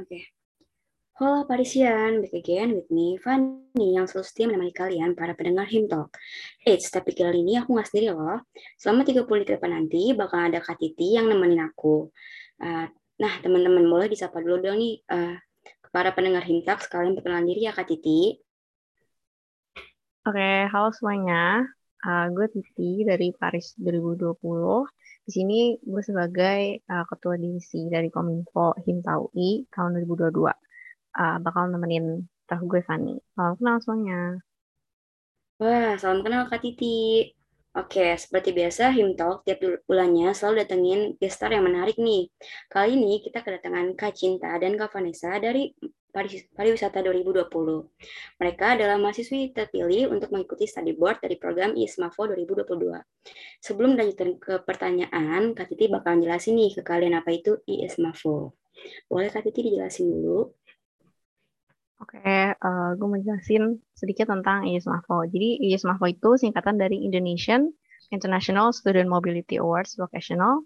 Oke. Halo Parisian, back again with me, Fanny, yang selalu setia menemani kalian, para pendengar Him Talk. Eits, tapi kali ini aku nggak sendiri loh. Selama 30 menit ke depan nanti, bakal ada Kak Titi yang nemenin aku. Uh, nah, teman-teman, boleh disapa dulu dong nih, uh, para pendengar Him sekalian perkenalan diri ya Kak Titi. Oke, halo semuanya. Uh, gue Titi dari Paris 2020. Di sini gue sebagai uh, ketua divisi dari Kominfo Himta UI tahun 2022. Uh, bakal nemenin tahu gue Fanny. Salam kenal semuanya. Wah, salam kenal Kak Titi. Oke, seperti biasa Himtalk tiap bulannya selalu datengin gestar yang menarik nih. Kali ini kita kedatangan Kak Cinta dan Kak Vanessa dari Pariwisata 2020. Mereka adalah mahasiswi terpilih untuk mengikuti study board dari program ISMAFO 2022. Sebelum lanjutin ke pertanyaan, Kak Titi bakal jelasin nih ke kalian apa itu ISMAFO. Boleh Kak Titi dijelasin dulu? Oke, uh, gue mau jelasin sedikit tentang ISMAFO. Jadi ISMAFO itu singkatan dari Indonesian International Student Mobility Awards Vocational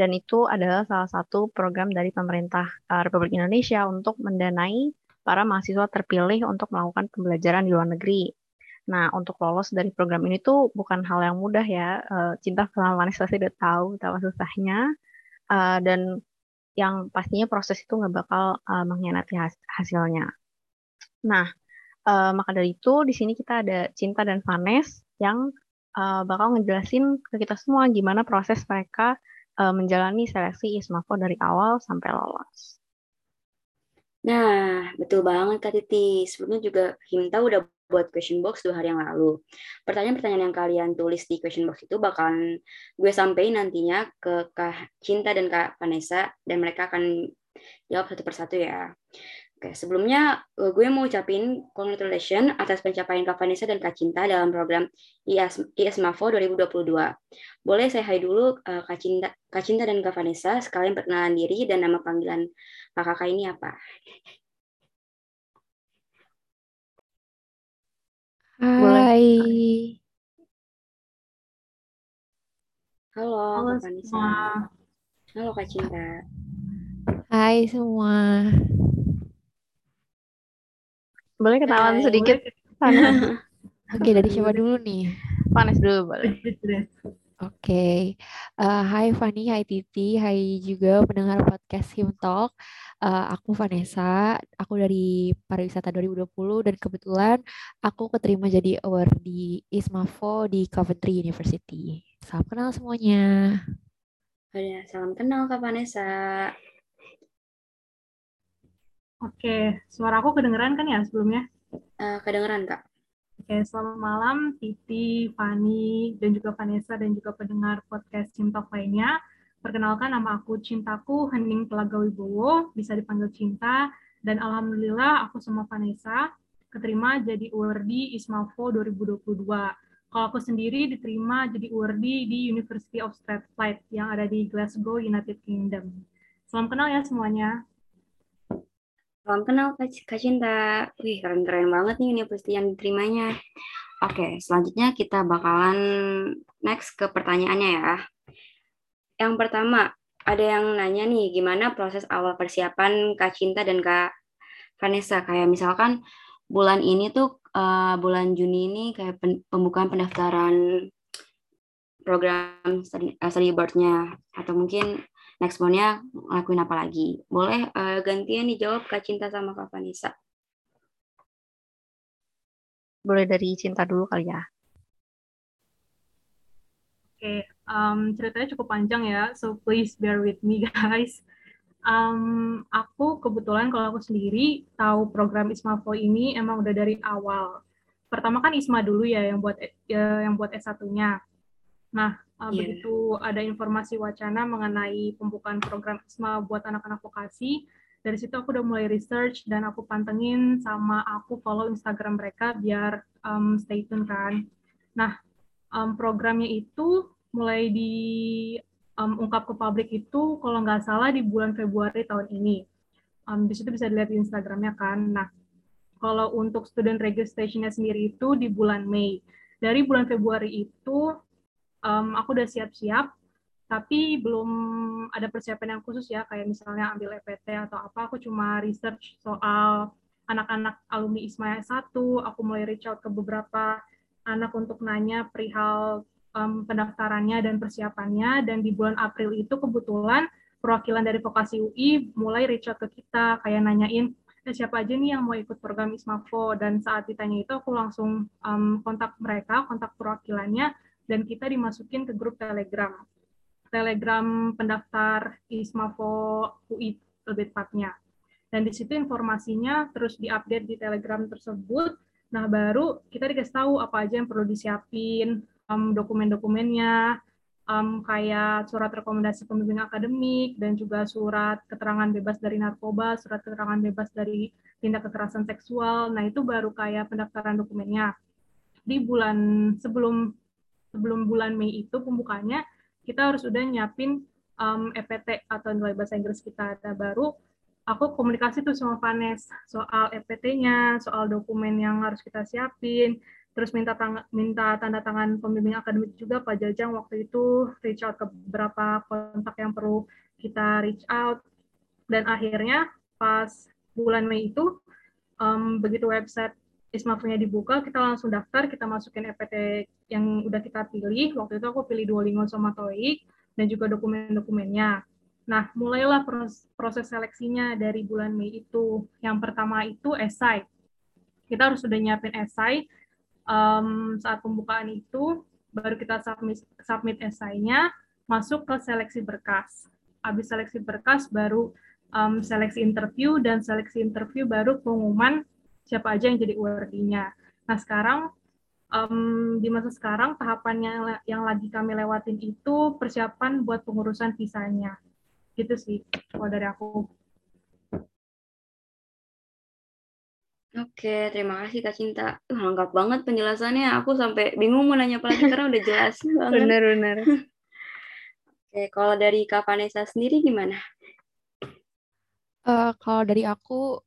dan itu adalah salah satu program dari pemerintah uh, Republik Indonesia untuk mendanai para mahasiswa terpilih untuk melakukan pembelajaran di luar negeri. Nah, untuk lolos dari program ini tuh bukan hal yang mudah ya. Uh, cinta sama manis pasti udah tahu betapa susahnya. Uh, dan yang pastinya proses itu nggak bakal mengkhianati has hasilnya. Nah, maka dari itu di sini kita ada Cinta dan Vanes yang bakal ngejelasin ke kita semua gimana proses mereka uh, menjalani seleksi ISMAFO dari awal sampai lolos. Nah, betul banget Kak Titi. Sebelumnya juga Himta udah buat question box dua hari yang lalu. Pertanyaan-pertanyaan yang kalian tulis di question box itu bakalan gue sampaikan nantinya ke Kak Cinta dan Kak Vanessa dan mereka akan jawab satu persatu ya. Oke, sebelumnya eh, gue mau ucapin congratulations atas pencapaian Kak Vanessa dan Kak Cinta dalam program IS, IS MAFO 2022. Boleh saya hai dulu uh, Kak, Cinta, Kak Cinta dan Kak Vanessa, sekalian perkenalan diri dan nama panggilan Kak Kakak ini apa? Hai. Halo, Halo Kak Vanessa. Halo Kak Cinta. Hai semua. Boleh kenalan Hai, sedikit? Panas. Oke, dari siapa dulu nih? Panas dulu boleh. Oke. Okay. Uh, eh, hai Fani, hai Titi, hai juga pendengar podcast Him Talk. Uh, aku Vanessa, aku dari Pariwisata 2020 dan kebetulan aku keterima jadi award di ISMAFO di Coventry University. Salam kenal semuanya. Ya, salam kenal Kak Vanessa. Oke, suara aku kedengeran kan ya sebelumnya? Uh, kedengeran, Kak. Oke, selamat malam Titi, Fani, dan juga Vanessa, dan juga pendengar podcast Cinta lainnya. Perkenalkan nama aku Cintaku Hening Telaga Wibowo, bisa dipanggil Cinta, dan Alhamdulillah aku sama Vanessa keterima jadi URD ISMAFO 2022. Kalau aku sendiri diterima jadi URD di University of Strathclyde yang ada di Glasgow, United Kingdom. Salam kenal ya semuanya. Salam kenal Kak Cinta. Wih, keren-keren banget nih universitas yang diterimanya. Oke, selanjutnya kita bakalan next ke pertanyaannya ya. Yang pertama, ada yang nanya nih, gimana proses awal persiapan Kak Cinta dan Kak Vanessa? Kayak misalkan bulan ini tuh, uh, bulan Juni ini kayak pembukaan pendaftaran program study, uh, study board-nya. Atau mungkin next monthnya ngelakuin apa lagi. Boleh uh, gantian dijawab Kak Cinta sama Kak Vanessa. Boleh dari Cinta dulu kali ya. Oke, okay, um, ceritanya cukup panjang ya, so please bear with me guys. Um, aku kebetulan kalau aku sendiri tahu program ISMAFO ini emang udah dari awal. Pertama kan ISMA dulu ya yang buat ya, yang buat S1-nya. Nah, uh, yeah. begitu ada informasi wacana mengenai pembukaan program ISMA buat anak-anak vokasi, dari situ aku udah mulai research dan aku pantengin sama aku follow Instagram mereka biar um, stay tune kan. Nah, um, programnya itu mulai diungkap um, ke publik itu kalau nggak salah di bulan Februari tahun ini. Um, di situ bisa dilihat di Instagramnya kan. Nah, kalau untuk student registration sendiri itu di bulan Mei. Dari bulan Februari itu um, aku udah siap-siap tapi belum ada persiapan yang khusus ya. Kayak misalnya ambil EPT atau apa aku cuma research soal anak-anak alumni ISMA 1 aku mulai reach out ke beberapa anak untuk nanya perihal um, pendaftarannya dan persiapannya. Dan di bulan April itu kebetulan perwakilan dari vokasi UI mulai reach out ke kita kayak nanyain eh, siapa aja nih yang mau ikut program ISMAFO dan saat ditanya itu aku langsung um, kontak mereka kontak perwakilannya dan kita dimasukin ke grup Telegram Telegram pendaftar ISMAFO UI lebih tepatnya. Dan di situ informasinya terus diupdate di Telegram tersebut. Nah, baru kita dikasih tahu apa aja yang perlu disiapin, um, dokumen-dokumennya, um, kayak surat rekomendasi pembimbing akademik, dan juga surat keterangan bebas dari narkoba, surat keterangan bebas dari tindak kekerasan seksual. Nah, itu baru kayak pendaftaran dokumennya. Di bulan sebelum sebelum bulan Mei itu pembukanya kita harus udah nyiapin um, EPT atau nilai bahasa Inggris kita. Nah, baru aku komunikasi tuh sama Vanes soal EPT-nya, soal dokumen yang harus kita siapin, terus minta tang minta tanda tangan pembimbing akademik juga Pak Jajang waktu itu reach out ke beberapa kontak yang perlu kita reach out dan akhirnya pas bulan Mei itu um, begitu website Ismafunya dibuka, kita langsung daftar, kita masukin EPT yang udah kita pilih. Waktu itu aku pilih Duolingo sama TOEIC dan juga dokumen-dokumennya. Nah, mulailah proses, proses seleksinya dari bulan Mei itu. Yang pertama itu esai. Kita harus sudah nyiapin esai. Um, saat pembukaan itu, baru kita submit, submit esainya, masuk ke seleksi berkas. Habis seleksi berkas, baru um, seleksi interview, dan seleksi interview baru pengumuman siapa aja yang jadi URD-nya. Nah sekarang um, di masa sekarang tahapannya yang lagi kami lewatin itu persiapan buat pengurusan visanya. Gitu sih kalau dari aku. Oke, terima kasih Kak Cinta. Uh, lengkap banget penjelasannya. Aku sampai bingung mau nanya apa lagi karena udah jelas banget. Benar-benar. Oke, kalau dari Kak Vanessa sendiri gimana? Uh, kalau dari aku,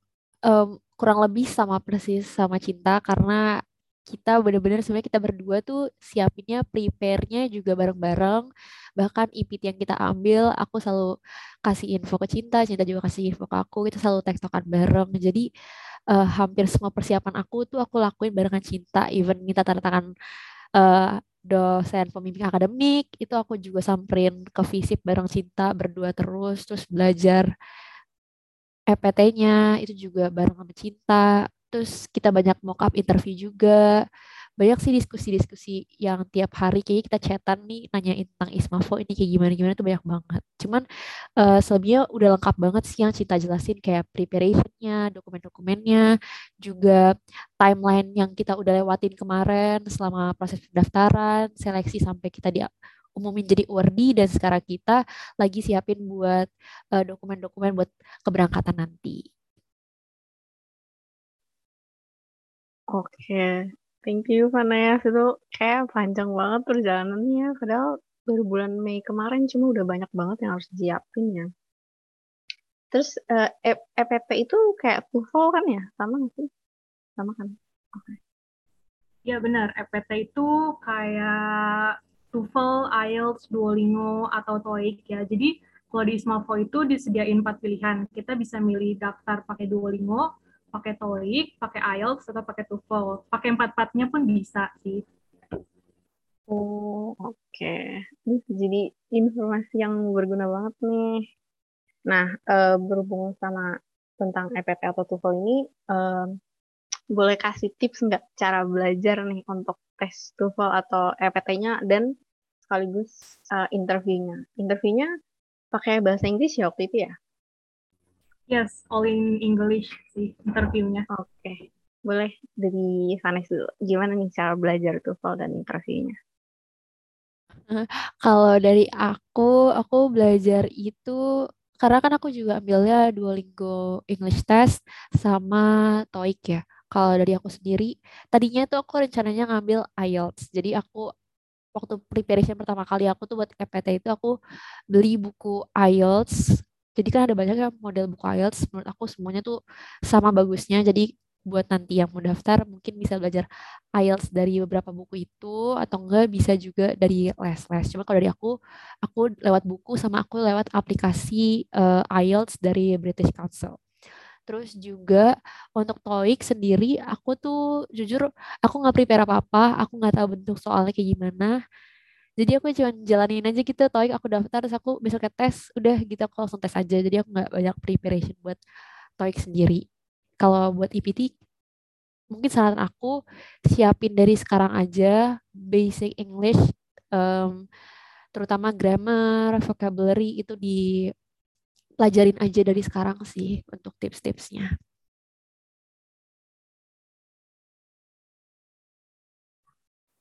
um, kurang lebih sama persis sama cinta karena kita bener-bener sebenarnya kita berdua tuh siapinnya prepare-nya juga bareng-bareng. Bahkan IPT yang kita ambil aku selalu kasih info ke cinta cinta juga kasih info ke aku kita selalu tektokan bareng. Jadi uh, hampir semua persiapan aku tuh aku lakuin barengan cinta even minta tanda tangan uh, dosen pembimbing akademik itu aku juga samperin ke visip bareng cinta berdua terus terus belajar EPT-nya itu juga bareng sama Cinta. Terus kita banyak mock up interview juga. Banyak sih diskusi-diskusi yang tiap hari kayaknya kita chatan nih nanyain tentang Ismafo ini kayak gimana-gimana tuh banyak banget. Cuman uh, selebihnya udah lengkap banget sih yang Cinta jelasin kayak preparation-nya, dokumen-dokumennya, juga timeline yang kita udah lewatin kemarin selama proses pendaftaran, seleksi sampai kita di umumin jadi URD dan sekarang kita lagi siapin buat eh, dokumen-dokumen uh, buat keberangkatan nanti. Oke, thank you Vanessa. Itu kayak panjang banget perjalanannya. Padahal baru bulan Mei kemarin cuma udah banyak banget yang harus siapin ya. Terus uh, eh, EPT e itu kayak TOEFL kan ya? Sama nggak sih? Sama kan? Oke. Okay. Ya benar, EPT itu kayak TOEFL, IELTS, Duolingo, atau TOEIC ya. Jadi kalau di Ismalfo itu disediain empat pilihan. Kita bisa milih daftar pakai Duolingo, pakai TOEIC, pakai IELTS, atau pakai TOEFL. Pakai empat-empatnya pun bisa sih. Oh, oke. Okay. Jadi informasi yang berguna banget nih. Nah, uh, berhubung sama tentang EPT atau TOEFL ini, uh, boleh kasih tips nggak cara belajar nih untuk tes TOEFL atau EPT-nya dan sekaligus uh, interviewnya. Interviewnya pakai bahasa Inggris ya waktu itu ya? Yes, all in English sih interviewnya. Oke, okay. boleh dari Vanessa dulu. Gimana nih cara belajar TOEFL dan interviewnya? Kalau dari aku, aku belajar itu karena kan aku juga ambilnya Duolingo English Test sama TOEIC ya. Kalau dari aku sendiri, tadinya tuh aku rencananya ngambil IELTS. Jadi aku waktu preparation pertama kali aku tuh buat EPT itu aku beli buku IELTS. Jadi kan ada banyak ya model buku IELTS. Menurut aku semuanya tuh sama bagusnya. Jadi buat nanti yang mau daftar mungkin bisa belajar IELTS dari beberapa buku itu atau enggak bisa juga dari les-les. Cuma kalau dari aku, aku lewat buku sama aku lewat aplikasi uh, IELTS dari British Council. Terus juga untuk TOEIC sendiri, aku tuh jujur aku nggak prepare apa-apa, aku nggak tahu bentuk soalnya kayak gimana. Jadi aku cuma jalanin aja gitu, TOEIC aku daftar, terus aku besok ke tes, udah gitu aku langsung tes aja. Jadi aku nggak banyak preparation buat TOEIC sendiri kalau buat EPT mungkin saran aku siapin dari sekarang aja basic English um, terutama grammar, vocabulary itu dipelajarin aja dari sekarang sih untuk tips-tipsnya.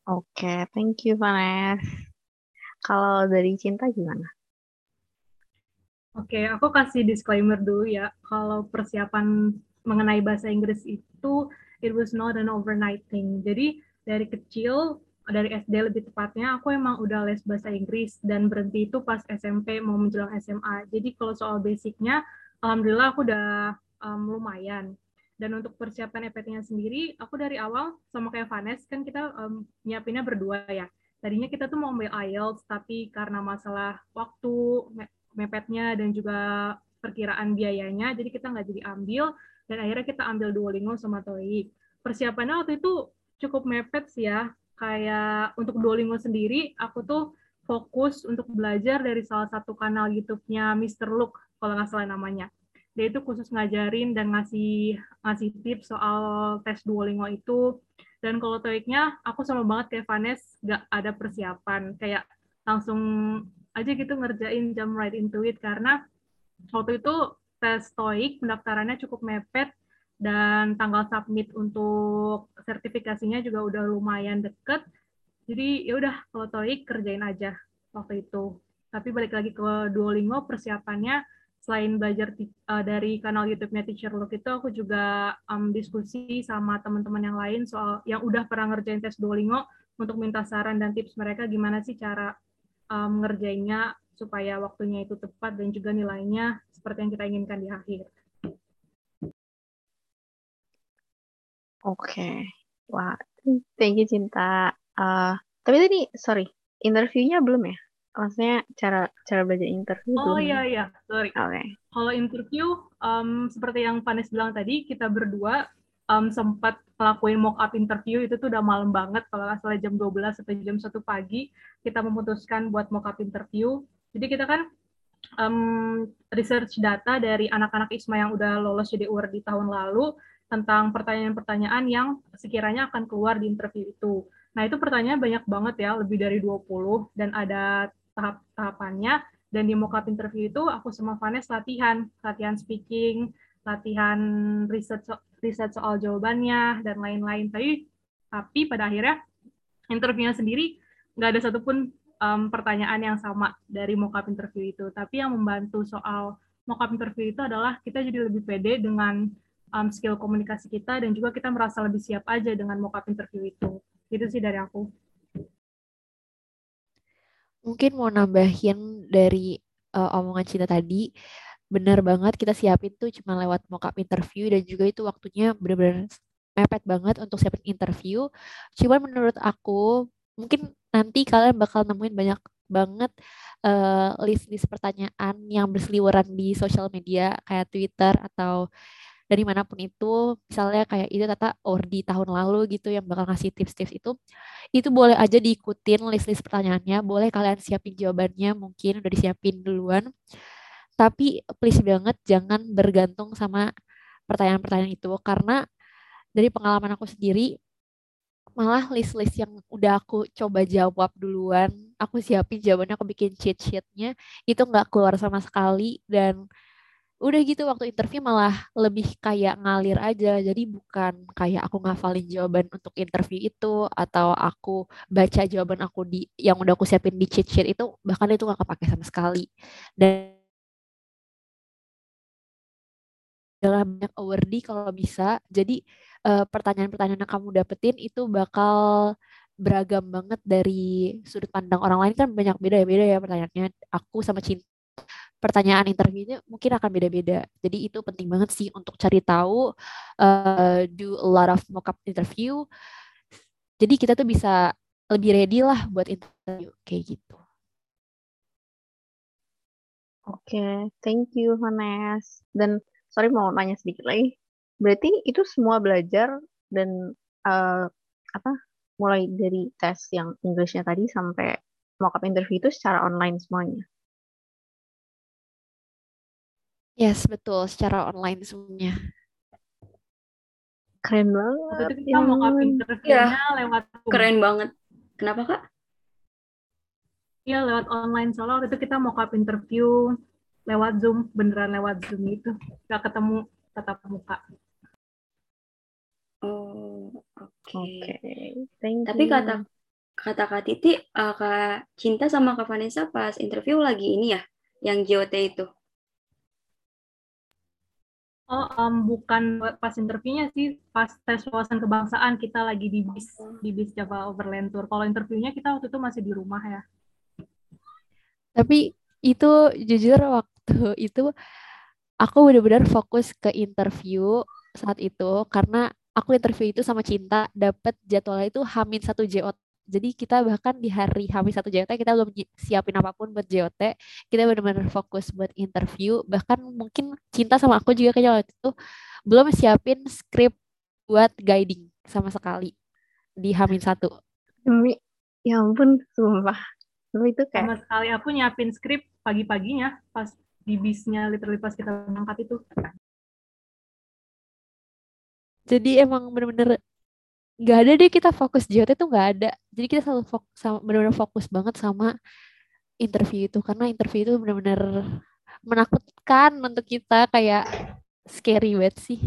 Oke, okay, thank you Vanessa. Kalau dari cinta gimana? Oke, okay, aku kasih disclaimer dulu ya. Kalau persiapan mengenai bahasa Inggris itu it was not an overnight thing. Jadi dari kecil dari SD lebih tepatnya aku emang udah les bahasa Inggris dan berhenti itu pas SMP mau menjelang SMA. Jadi kalau soal basicnya alhamdulillah aku udah um, lumayan. Dan untuk persiapan EPT-nya sendiri, aku dari awal sama kayak Vanes kan kita um, nyiapinnya berdua ya. Tadinya kita tuh mau ambil IELTS, tapi karena masalah waktu, mepetnya, dan juga perkiraan biayanya, jadi kita nggak jadi ambil dan akhirnya kita ambil Duolingo sama TOEIC. Persiapannya waktu itu cukup mepet sih ya. Kayak untuk Duolingo sendiri, aku tuh fokus untuk belajar dari salah satu kanal YouTube-nya Mr. Luke, kalau nggak salah namanya. Dia itu khusus ngajarin dan ngasih ngasih tips soal tes Duolingo itu. Dan kalau TOEIC-nya, aku sama banget kayak Vanes, nggak ada persiapan. Kayak langsung aja gitu ngerjain jump right into it, karena waktu itu tes TOEIC pendaftarannya cukup mepet dan tanggal submit untuk sertifikasinya juga udah lumayan deket. Jadi ya udah kalau TOEIC kerjain aja waktu itu. Tapi balik lagi ke Duolingo persiapannya selain belajar uh, dari kanal YouTube-nya Teacher Look itu aku juga um, diskusi sama teman-teman yang lain soal yang udah pernah ngerjain tes Duolingo untuk minta saran dan tips mereka gimana sih cara um, ngerjainnya supaya waktunya itu tepat dan juga nilainya seperti yang kita inginkan di akhir. Oke, okay. wah, thank you Cinta. Uh, tapi tadi, sorry, interviewnya belum ya? Maksudnya cara cara belajar interview oh, belum? Iya iya, sorry. Oke. Okay. Kalau interview, um, seperti yang Vanes bilang tadi, kita berdua um, sempat ngelakuin mock up interview itu tuh udah malam banget kalau nggak salah jam 12 sampai jam 1 pagi kita memutuskan buat mock up interview. Jadi kita kan um, research data dari anak-anak ISMA yang udah lolos jadi UR di tahun lalu tentang pertanyaan-pertanyaan yang sekiranya akan keluar di interview itu. Nah, itu pertanyaan banyak banget ya, lebih dari 20 dan ada tahap-tahapannya dan di mock up interview itu aku sama Vanes latihan, latihan speaking, latihan riset riset soal jawabannya dan lain-lain. Tapi tapi pada akhirnya interviewnya sendiri nggak ada satupun um, pertanyaan yang sama dari mockup interview itu. Tapi yang membantu soal mockup interview itu adalah kita jadi lebih pede dengan um, skill komunikasi kita dan juga kita merasa lebih siap aja dengan mockup interview itu. Itu sih dari aku. Mungkin mau nambahin dari uh, omongan Cinta tadi, benar banget kita siapin tuh cuma lewat mockup interview dan juga itu waktunya benar-benar mepet banget untuk siapin interview. Cuman menurut aku mungkin nanti kalian bakal nemuin banyak banget uh, list-list pertanyaan yang berseliweran di sosial media kayak Twitter atau dari mana pun itu misalnya kayak itu kata or di tahun lalu gitu yang bakal ngasih tips-tips itu itu boleh aja diikutin list-list pertanyaannya boleh kalian siapin jawabannya mungkin udah disiapin duluan. Tapi please banget jangan bergantung sama pertanyaan-pertanyaan itu karena dari pengalaman aku sendiri malah list-list yang udah aku coba jawab duluan, aku siapin jawabannya, aku bikin cheat sheetnya, itu nggak keluar sama sekali dan udah gitu waktu interview malah lebih kayak ngalir aja. Jadi bukan kayak aku ngafalin jawaban untuk interview itu atau aku baca jawaban aku di yang udah aku siapin di cheat sheet itu bahkan itu nggak kepake sama sekali. Dan banyak awardee kalau bisa jadi eh, pertanyaan-pertanyaan yang kamu dapetin itu bakal beragam banget dari sudut pandang orang lain. Kan banyak beda ya beda ya pertanyaannya. Aku sama cinta pertanyaan interviewnya mungkin akan beda-beda. Jadi itu penting banget sih untuk cari tahu, uh, do a lot of mock-up interview. Jadi kita tuh bisa lebih ready lah buat interview kayak gitu. Oke, okay, thank you Vanes. Dan sorry mau nanya sedikit lagi. Berarti itu semua belajar dan uh, apa mulai dari tes yang Englishnya tadi sampai mock-up interview itu secara online semuanya? Yes, betul. Secara online semuanya. Keren banget. Waktu itu kita mau up interviewnya ya. lewat Zoom. Keren banget. Kenapa, Kak? Iya, lewat online. Soalnya waktu itu kita mau up interview lewat Zoom. Beneran lewat Zoom itu. Gak ketemu tatap muka. Oh, oke. Okay. Okay. Tapi kata kata Kak Titi, uh, Kak Cinta sama Kak Vanessa pas interview lagi ini ya, yang JOT itu. Oh, um, bukan pas interviewnya sih, pas tes wawasan kebangsaan kita lagi di bis di bis Java Overland Tour. Kalau interviewnya kita waktu itu masih di rumah ya. Tapi itu jujur waktu itu aku benar-benar fokus ke interview saat itu karena aku interview itu sama Cinta dapat jadwalnya itu Hamin satu JOT jadi kita bahkan di hari Hamis satu JOT kita belum siapin apa pun buat JOT. Kita benar-benar fokus buat interview. Bahkan mungkin cinta sama aku juga kayaknya waktu itu belum siapin skrip buat guiding sama sekali di Hamin satu. Demi ya ampun, sumpah. Demi itu kayak sama sekali aku nyiapin skrip pagi-paginya pas di bisnya literally pas kita berangkat itu. Jadi emang bener-bener nggak ada deh kita fokus JOT itu nggak ada. Jadi kita selalu fokus benar-benar fokus banget sama interview itu. Karena interview itu benar-benar menakutkan untuk kita kayak scary banget sih.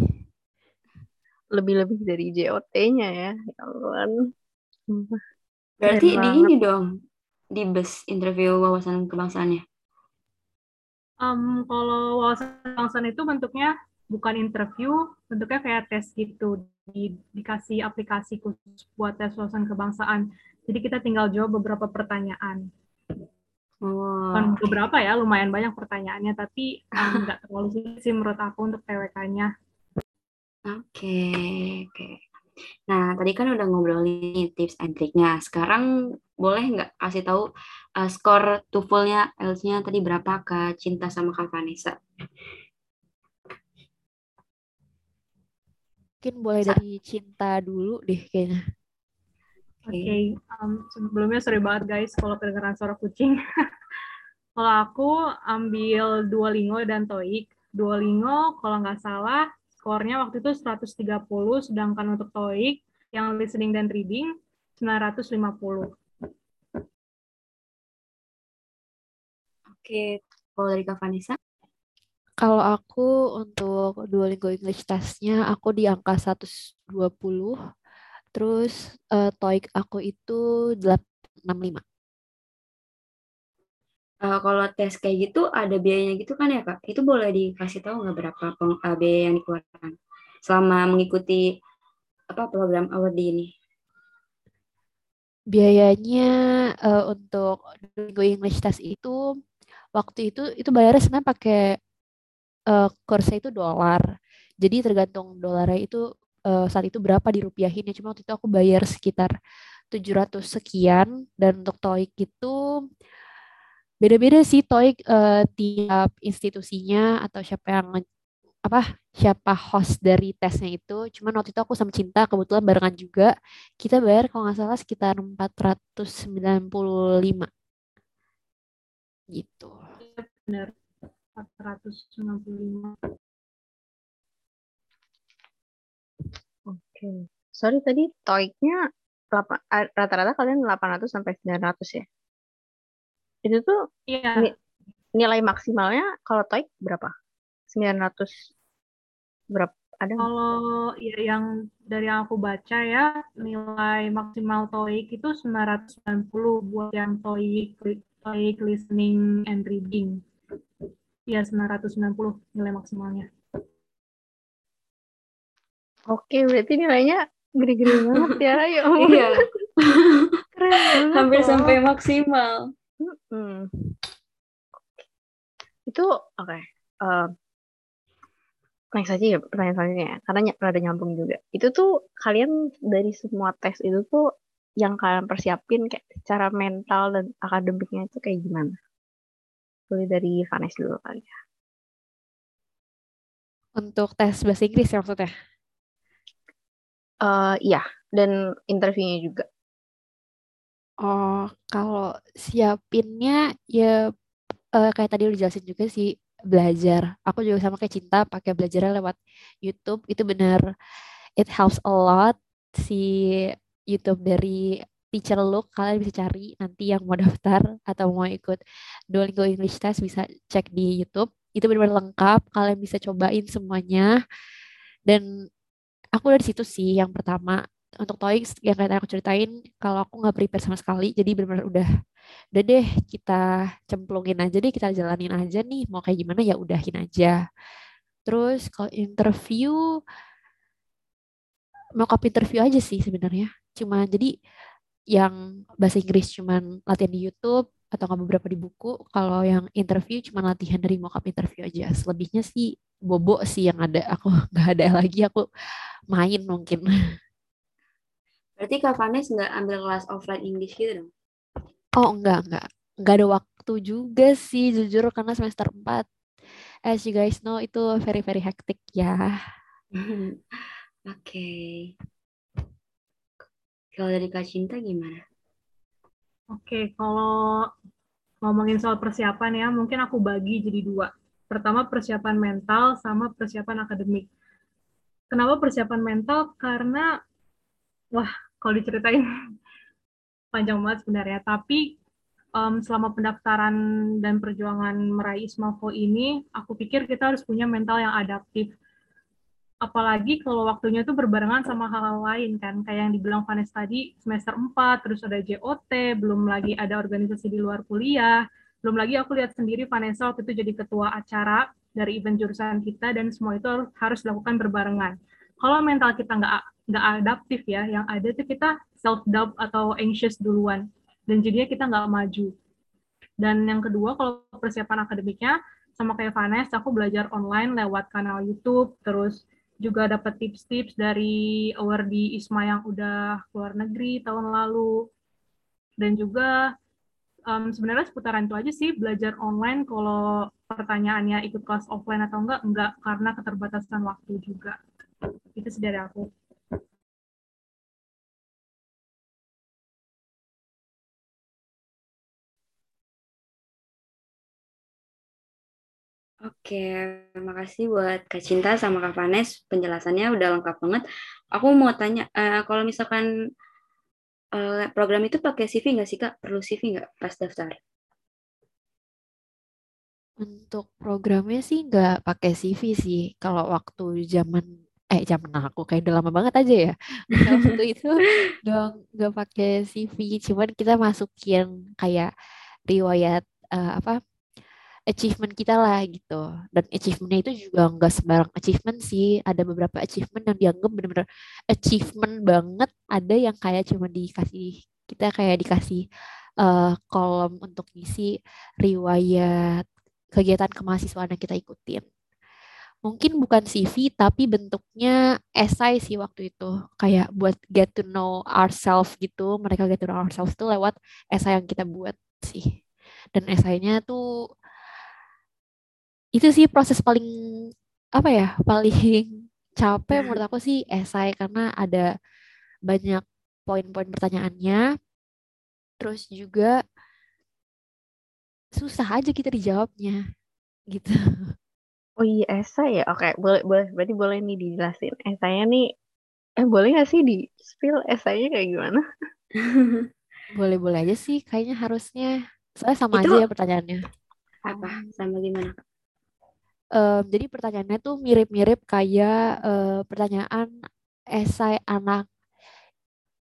Lebih-lebih dari JOT-nya ya ya berarti di ini dong di bus interview wawasan kebangsaannya um, kalau wawasan kebangsaan itu bentuknya bukan interview, bentuknya kayak tes gitu. Di, dikasih aplikasi khusus buat tes wawasan kebangsaan. Jadi kita tinggal jawab beberapa pertanyaan. Oh. Bukan beberapa ya, lumayan banyak pertanyaannya, tapi um, nggak um, terlalu sulit sih menurut aku untuk TWK-nya. Oke, okay, oke. Okay. Nah, tadi kan udah ngobrolin tips and triknya. Sekarang boleh nggak kasih tahu uh, skor TOEFL-nya, IELTS-nya tadi berapa ke Cinta sama Kak Vanessa? Mungkin boleh dari cinta dulu deh kayaknya. Oke, okay. um, sebelumnya sorry banget guys kalau kedengeran suara kucing. kalau aku ambil Duolingo dan TOEIC. Duolingo kalau nggak salah skornya waktu itu 130, sedangkan untuk TOEIC yang listening dan reading 950. Oke, kalau dari Kak Vanessa? Kalau aku untuk Duolingo English testnya aku di angka 120. Terus uh, TOEIC aku itu 865. Uh, kalau tes kayak gitu ada biayanya gitu kan ya kak? Itu boleh dikasih tahu nggak berapa uh, biaya yang dikeluarkan selama mengikuti apa program award ini? Biayanya uh, untuk Duolingo English test itu waktu itu itu bayarnya sebenarnya pakai uh, kursnya itu dolar. Jadi tergantung dolarnya itu uh, saat itu berapa dirupiahin ya. Cuma waktu itu aku bayar sekitar 700 sekian dan untuk TOEIC itu beda-beda sih TOEIC uh, tiap institusinya atau siapa yang apa siapa host dari tesnya itu. Cuman waktu itu aku sama Cinta kebetulan barengan juga. Kita bayar kalau nggak salah sekitar 495 gitu. Benar. 495. Oke. Sorry tadi TOEIC-nya rata-rata kalian 800 sampai 900 ya? Itu tuh iya. nilai maksimalnya kalau TOEIC berapa? 900 berapa? Ada Kalau ya yang dari yang aku baca ya, nilai maksimal TOEIC itu 990 buat yang TOEIC TOEIC listening and reading. Iya, 990 nilai maksimalnya. Oke, berarti nilainya gede-gede banget ya. Ya Iya. Keren banget. Hampir loh. sampai maksimal. Hmm. itu oke. Okay. Uh, next aja ya pertanyaan selanjutnya ya, karena ny rada nyambung juga. Itu tuh kalian dari semua tes itu tuh yang kalian persiapin kayak cara mental dan akademiknya itu kayak gimana? Boleh dari Vanessa dulu kali ya. Untuk tes bahasa Inggris ya maksudnya? Uh, iya, dan interviewnya juga. Oh, kalau siapinnya ya uh, kayak tadi udah jelasin juga sih belajar. Aku juga sama kayak Cinta pakai belajarnya lewat YouTube. Itu bener it helps a lot si YouTube dari teacher look kalian bisa cari nanti yang mau daftar atau mau ikut Duolingo English Test bisa cek di YouTube. Itu benar-benar lengkap. Kalian bisa cobain semuanya. Dan aku dari situ sih yang pertama untuk TOEIC yang kayak aku ceritain kalau aku nggak prepare sama sekali jadi benar-benar udah udah deh kita cemplungin aja deh kita jalanin aja nih mau kayak gimana ya udahin aja terus kalau interview mau interview aja sih sebenarnya cuma jadi yang bahasa Inggris cuman latihan di YouTube atau nggak beberapa di buku kalau yang interview cuma latihan dari mock interview aja selebihnya sih bobo sih yang ada aku nggak ada lagi aku main mungkin Berarti Kak Vanes nggak ambil kelas offline English gitu dong? Oh enggak, enggak. Enggak ada waktu juga sih jujur karena semester 4. As you guys know itu very very hectic ya. Oke. Okay. Kalau dari Kak Cinta gimana? Oke, kalau ngomongin soal persiapan ya, mungkin aku bagi jadi dua. Pertama persiapan mental sama persiapan akademik. Kenapa persiapan mental? Karena wah kalau diceritain panjang banget sebenarnya. Tapi um, selama pendaftaran dan perjuangan meraih Ismafo ini, aku pikir kita harus punya mental yang adaptif. Apalagi kalau waktunya itu berbarengan sama hal-hal lain kan, kayak yang dibilang Vanessa tadi, semester 4, terus ada JOT, belum lagi ada organisasi di luar kuliah, belum lagi aku lihat sendiri Vanessa waktu itu jadi ketua acara dari event jurusan kita, dan semua itu harus dilakukan berbarengan. Kalau mental kita nggak nggak adaptif ya, yang ada tuh kita self doubt atau anxious duluan dan jadinya kita nggak maju. Dan yang kedua kalau persiapan akademiknya sama kayak Vanessa, aku belajar online lewat kanal YouTube, terus juga dapat tips-tips dari award di ISMA yang udah keluar negeri tahun lalu. Dan juga um, sebenarnya seputaran itu aja sih belajar online kalau pertanyaannya ikut kelas offline atau enggak, enggak karena keterbatasan waktu juga. Itu sih dari aku. Oke, makasih buat Kak Cinta sama Kak Vanes. Penjelasannya udah lengkap banget. Aku mau tanya, uh, kalau misalkan uh, program itu pakai CV nggak sih Kak? Perlu CV nggak pas daftar? Untuk programnya sih nggak pakai CV sih. Kalau waktu zaman eh zaman aku kayak udah lama banget aja ya. waktu itu dong nggak pakai CV, cuman kita masukin kayak riwayat uh, apa achievement kita lah gitu. Dan achievementnya itu juga nggak sembarang achievement sih. Ada beberapa achievement yang dianggap benar-benar achievement banget. Ada yang kayak cuma dikasih kita kayak dikasih uh, kolom untuk ngisi riwayat kegiatan kemahasiswaan yang kita ikutin. Mungkin bukan CV tapi bentuknya esai sih waktu itu. Kayak buat get to know ourselves gitu. Mereka get to know ourselves itu lewat esai yang kita buat sih. Dan esainya tuh itu sih proses paling apa ya paling capek menurut aku sih esai karena ada banyak poin-poin pertanyaannya. Terus juga susah aja kita dijawabnya gitu. Oh iya esai ya? Oke boleh boleh. Berarti boleh nih dijelasin. Esainya nih eh boleh nggak sih di spill esainya kayak gimana? Boleh boleh aja sih kayaknya harusnya. Soalnya sama itu aja ya pertanyaannya. Apa? Sama gimana um, jadi pertanyaannya tuh mirip-mirip kayak uh, pertanyaan esai anak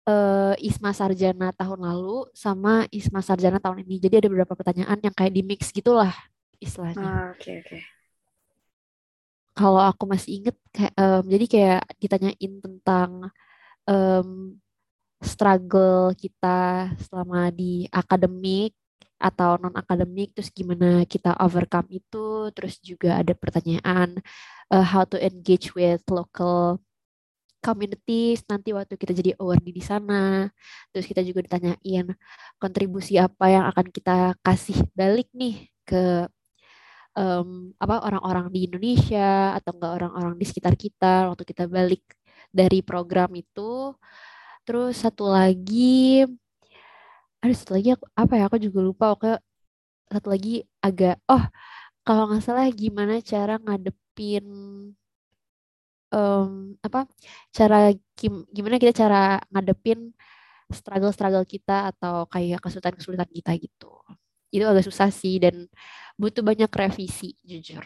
uh, Isma Sarjana tahun lalu sama Isma Sarjana tahun ini. Jadi ada beberapa pertanyaan yang kayak di mix gitulah istilahnya. Oke oh, oke. Okay, okay. Kalau aku masih inget, kayak, um, jadi kayak ditanyain tentang um, struggle kita selama di akademik, atau non akademik terus gimana kita overcome itu terus juga ada pertanyaan uh, how to engage with local communities nanti waktu kita jadi award di sana. Terus kita juga ditanyain kontribusi apa yang akan kita kasih balik nih ke um, apa orang-orang di Indonesia atau enggak orang-orang di sekitar kita waktu kita balik dari program itu. Terus satu lagi ada satu lagi aku, apa ya aku juga lupa oke satu lagi agak oh kalau nggak salah gimana cara ngadepin um, apa cara gimana kita cara ngadepin struggle-struggle kita atau kayak kesulitan-kesulitan kita gitu itu agak susah sih dan butuh banyak revisi jujur.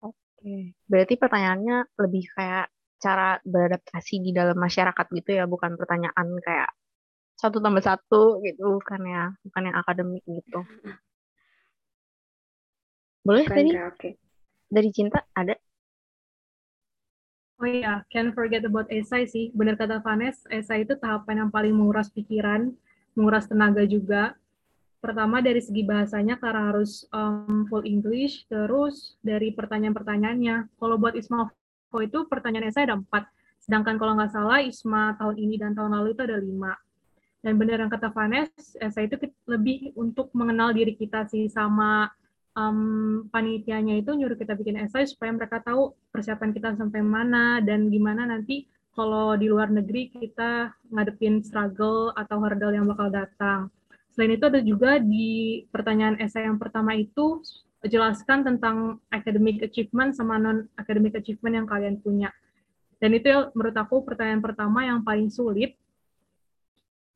Oke, berarti pertanyaannya lebih kayak cara beradaptasi di dalam masyarakat gitu ya, bukan pertanyaan kayak satu tambah satu gitu, bukan ya, bukan yang akademik gitu. Boleh bukan, tadi? Okay. Dari cinta ada? Oh iya, can't forget about esai sih. Benar kata Vanes, esai itu tahapan yang paling menguras pikiran, menguras tenaga juga. Pertama dari segi bahasanya karena harus um, full English, terus dari pertanyaan-pertanyaannya. Kalau buat Isma Oh itu pertanyaan saya ada empat. Sedangkan kalau nggak salah ISMA tahun ini dan tahun lalu itu ada lima. Dan benar yang kata Vanes, saya itu lebih untuk mengenal diri kita sih sama um, panitianya itu nyuruh kita bikin esai supaya mereka tahu persiapan kita sampai mana dan gimana nanti kalau di luar negeri kita ngadepin struggle atau hurdle yang bakal datang. Selain itu ada juga di pertanyaan esai yang pertama itu jelaskan tentang academic achievement sama non academic achievement yang kalian punya. Dan itu menurut aku pertanyaan pertama yang paling sulit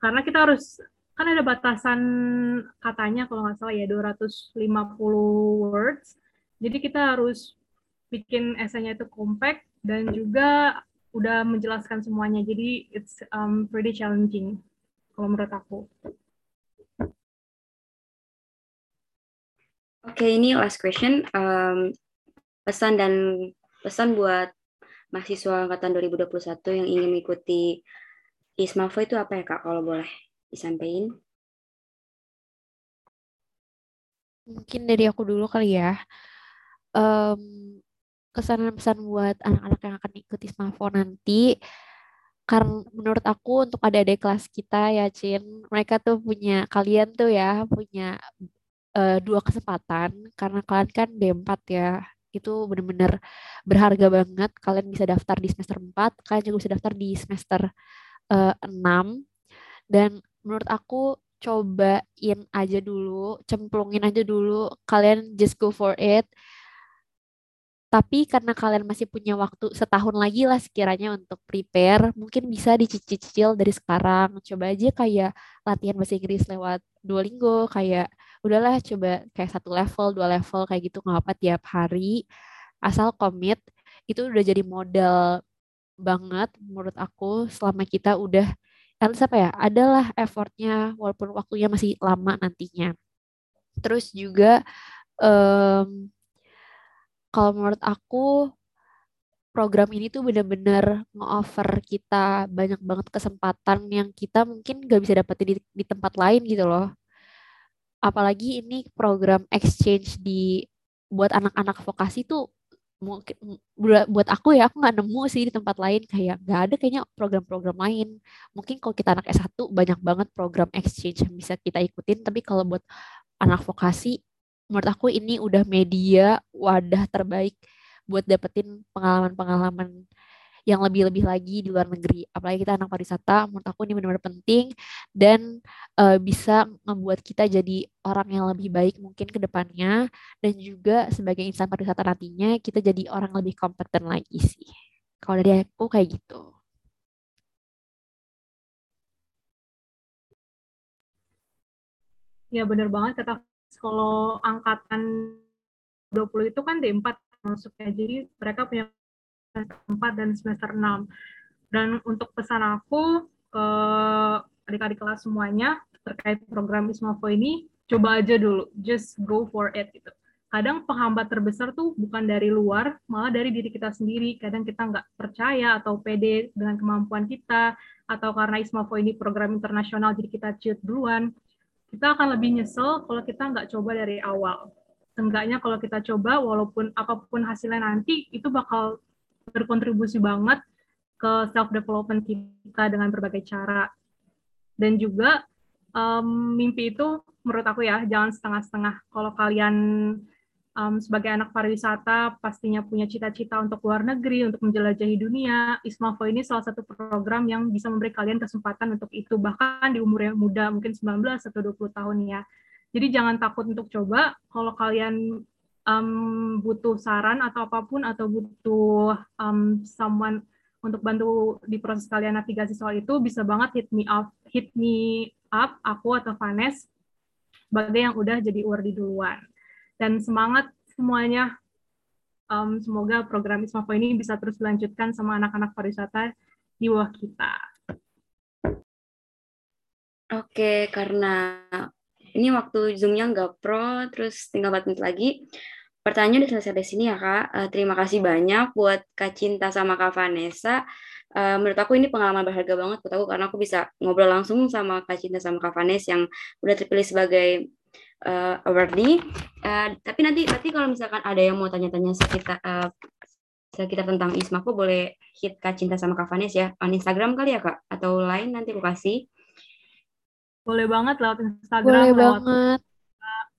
karena kita harus kan ada batasan katanya kalau nggak salah ya 250 words. Jadi kita harus bikin esainya itu compact dan juga udah menjelaskan semuanya. Jadi it's um, pretty challenging kalau menurut aku. Oke, ini last question. Um, pesan dan pesan buat mahasiswa angkatan 2021 yang ingin mengikuti ISMAFO itu apa ya Kak, kalau boleh disampaikan? Mungkin dari aku dulu kali ya. Um, kesan dan pesan buat anak-anak yang akan ikut ISMAFO nanti, karena menurut aku untuk adik-adik kelas kita ya Cin, mereka tuh punya, kalian tuh ya punya uh, dua kesempatan karena kalian kan D4 ya itu benar-benar berharga banget. Kalian bisa daftar di semester 4 kalian juga bisa daftar di semester uh, eh, 6 dan menurut aku cobain aja dulu cemplungin aja dulu kalian just go for it. Tapi karena kalian masih punya waktu setahun lagi lah sekiranya untuk prepare, mungkin bisa dicicil dari sekarang. Coba aja kayak latihan bahasa Inggris lewat Duolingo, kayak udahlah coba kayak satu level, dua level kayak gitu nggak apa tiap hari. Asal komit, itu udah jadi modal banget menurut aku selama kita udah kan apa ya adalah effortnya walaupun waktunya masih lama nantinya terus juga um, kalau menurut aku program ini tuh benar-benar nge-offer kita banyak banget kesempatan yang kita mungkin gak bisa dapetin di, di tempat lain gitu loh. Apalagi ini program exchange di buat anak-anak vokasi tuh buat aku ya aku nggak nemu sih di tempat lain. Kayak nggak ada kayaknya program-program lain. Mungkin kalau kita anak S1 banyak banget program exchange yang bisa kita ikutin. Tapi kalau buat anak vokasi menurut aku ini udah media wadah terbaik buat dapetin pengalaman-pengalaman yang lebih-lebih lagi di luar negeri. Apalagi kita anak pariwisata, menurut aku ini benar-benar penting dan uh, bisa membuat kita jadi orang yang lebih baik mungkin ke depannya dan juga sebagai insan pariwisata nantinya kita jadi orang lebih kompeten lagi sih. Kalau dari aku kayak gitu. Ya benar banget kata kalau angkatan 20 itu kan D4 masuknya. Jadi mereka punya semester 4 dan semester 6. Dan untuk pesan aku ke adik-adik kelas semuanya terkait program Ismafo ini, coba aja dulu, just go for it gitu. kadang penghambat terbesar tuh bukan dari luar, malah dari diri kita sendiri. Kadang kita nggak percaya atau pede dengan kemampuan kita, atau karena ISMAFO ini program internasional jadi kita ciut duluan. Kita akan lebih nyesel kalau kita nggak coba dari awal. Seenggaknya kalau kita coba, walaupun apa pun hasilnya nanti, itu bakal berkontribusi banget ke self-development kita dengan berbagai cara. Dan juga um, mimpi itu menurut aku ya jangan setengah-setengah. Kalau kalian um, sebagai anak pariwisata pastinya punya cita-cita untuk luar negeri, untuk menjelajahi dunia, Ismafo ini salah satu program yang bisa memberi kalian kesempatan untuk itu bahkan di umur yang muda mungkin 19 atau 20 tahun ya. Jadi jangan takut untuk coba. Kalau kalian um, butuh saran atau apa pun atau butuh um, someone untuk bantu di proses kalian navigasi soal itu bisa banget hit me up hit me up aku atau Vanes sebagai yang udah jadi di duluan dan semangat semuanya um, semoga program Ismafo ini bisa terus dilanjutkan sama anak-anak pariwisata di bawah kita. Oke, karena ini waktu Zoom-nya nggak pro, terus tinggal 4 menit lagi. Pertanyaan udah selesai di sini ya Kak. Uh, terima kasih banyak buat Kak Cinta sama Kak Vanessa. Uh, menurut aku ini pengalaman berharga banget buat aku karena aku bisa ngobrol langsung sama Kak Cinta sama Kak Vanessa yang udah terpilih sebagai uh, awardee. Uh, tapi nanti nanti kalau misalkan ada yang mau tanya-tanya sekitar uh, sekitar tentang Isma, aku boleh hit Kak Cinta sama Kak Vanessa ya. On Instagram kali ya Kak? Atau lain nanti aku kasih. Boleh banget lewat Instagram. Boleh lewat banget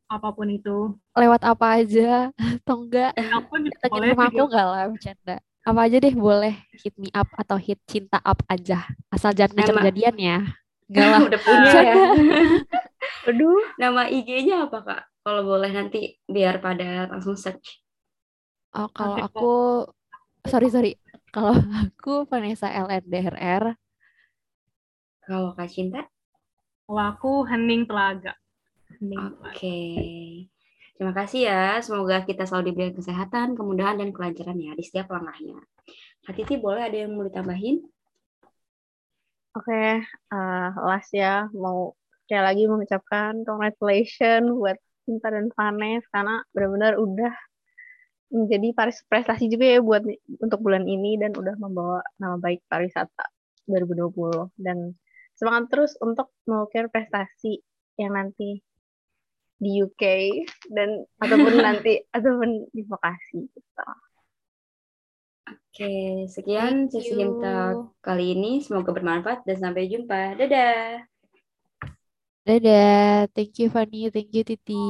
apa pun itu. Lewat apa aja atau enggak? Aku Tanya boleh sama aku enggak lah bercanda. Apa aja deh boleh hit me up atau hit cinta up aja. Asal jangan ngajak jadian ya. Enggak lah. Udah punya ya. Aduh. Nama IG-nya apa kak? Kalau boleh nanti biar pada langsung search. Oh kalau aku sorry sorry. Kalau aku Vanessa LNDRR. Kalau Kak Cinta? Kalau aku Hening Telaga. Oke. Okay. Terima kasih ya. Semoga kita selalu diberikan kesehatan, kemudahan, dan kelancaran ya di setiap langkahnya. Kak Titi, boleh ada yang mau ditambahin? Oke, okay, uh, eh, last ya. Mau sekali lagi mengucapkan congratulations buat Cinta dan Vanes karena benar-benar udah menjadi prestasi juga ya buat untuk bulan ini dan udah membawa nama baik pariwisata 2020 dan semangat terus untuk mengukir prestasi yang nanti di UK dan ataupun nanti ataupun di Bekasi gitu. Oke, sekian sesi Himta kali ini. Semoga bermanfaat dan sampai jumpa. Dadah. Dadah. Thank you Fanny, thank you Titi.